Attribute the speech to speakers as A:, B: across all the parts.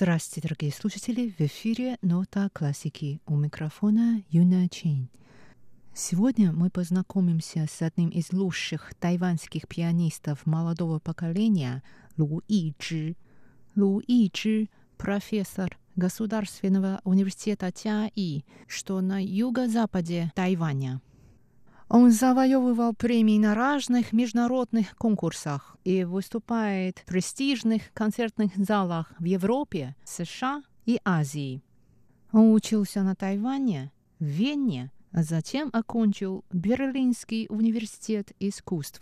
A: Здравствуйте, дорогие слушатели! В эфире «Нота классики» у микрофона Юна Чин. Сегодня мы познакомимся с одним из лучших тайваньских пианистов молодого поколения Лу Ичжи. Лу Ичжи – профессор Государственного университета Тяи, что на юго-западе Тайваня. Он завоевывал премии на разных международных конкурсах и выступает в престижных концертных залах в Европе, США и Азии. Он учился на Тайване, в Вене, а затем окончил Берлинский университет искусств.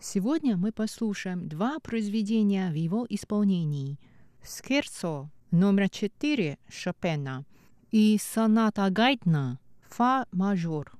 A: Сегодня мы послушаем два произведения в его исполнении. «Скерцо» номер 4 Шопена и «Соната Гайдна» «Фа мажор».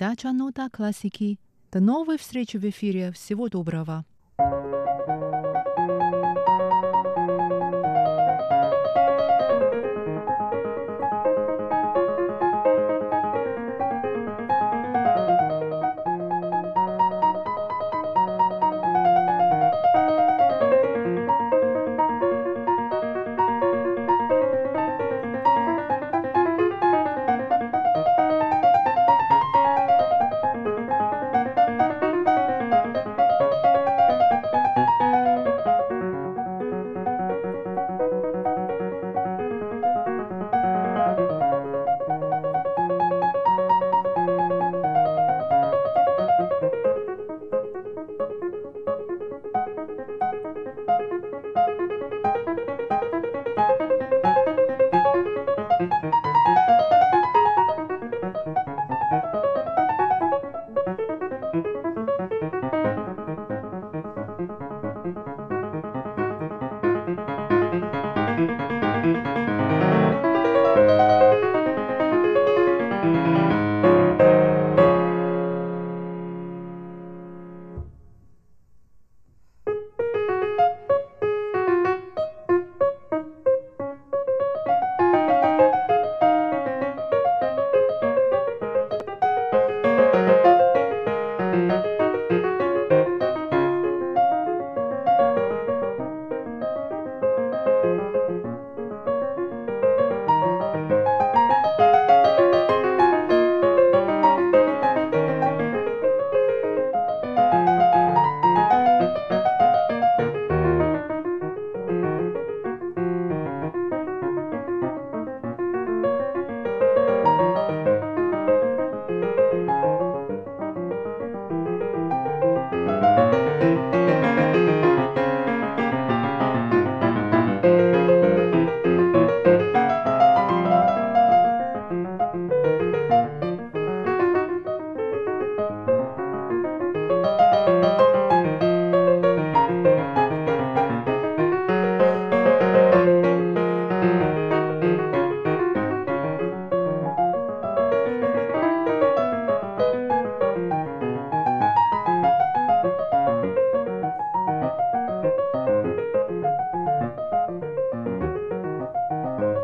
A: Передача «Нота классики». До новой встречи в эфире. Всего доброго.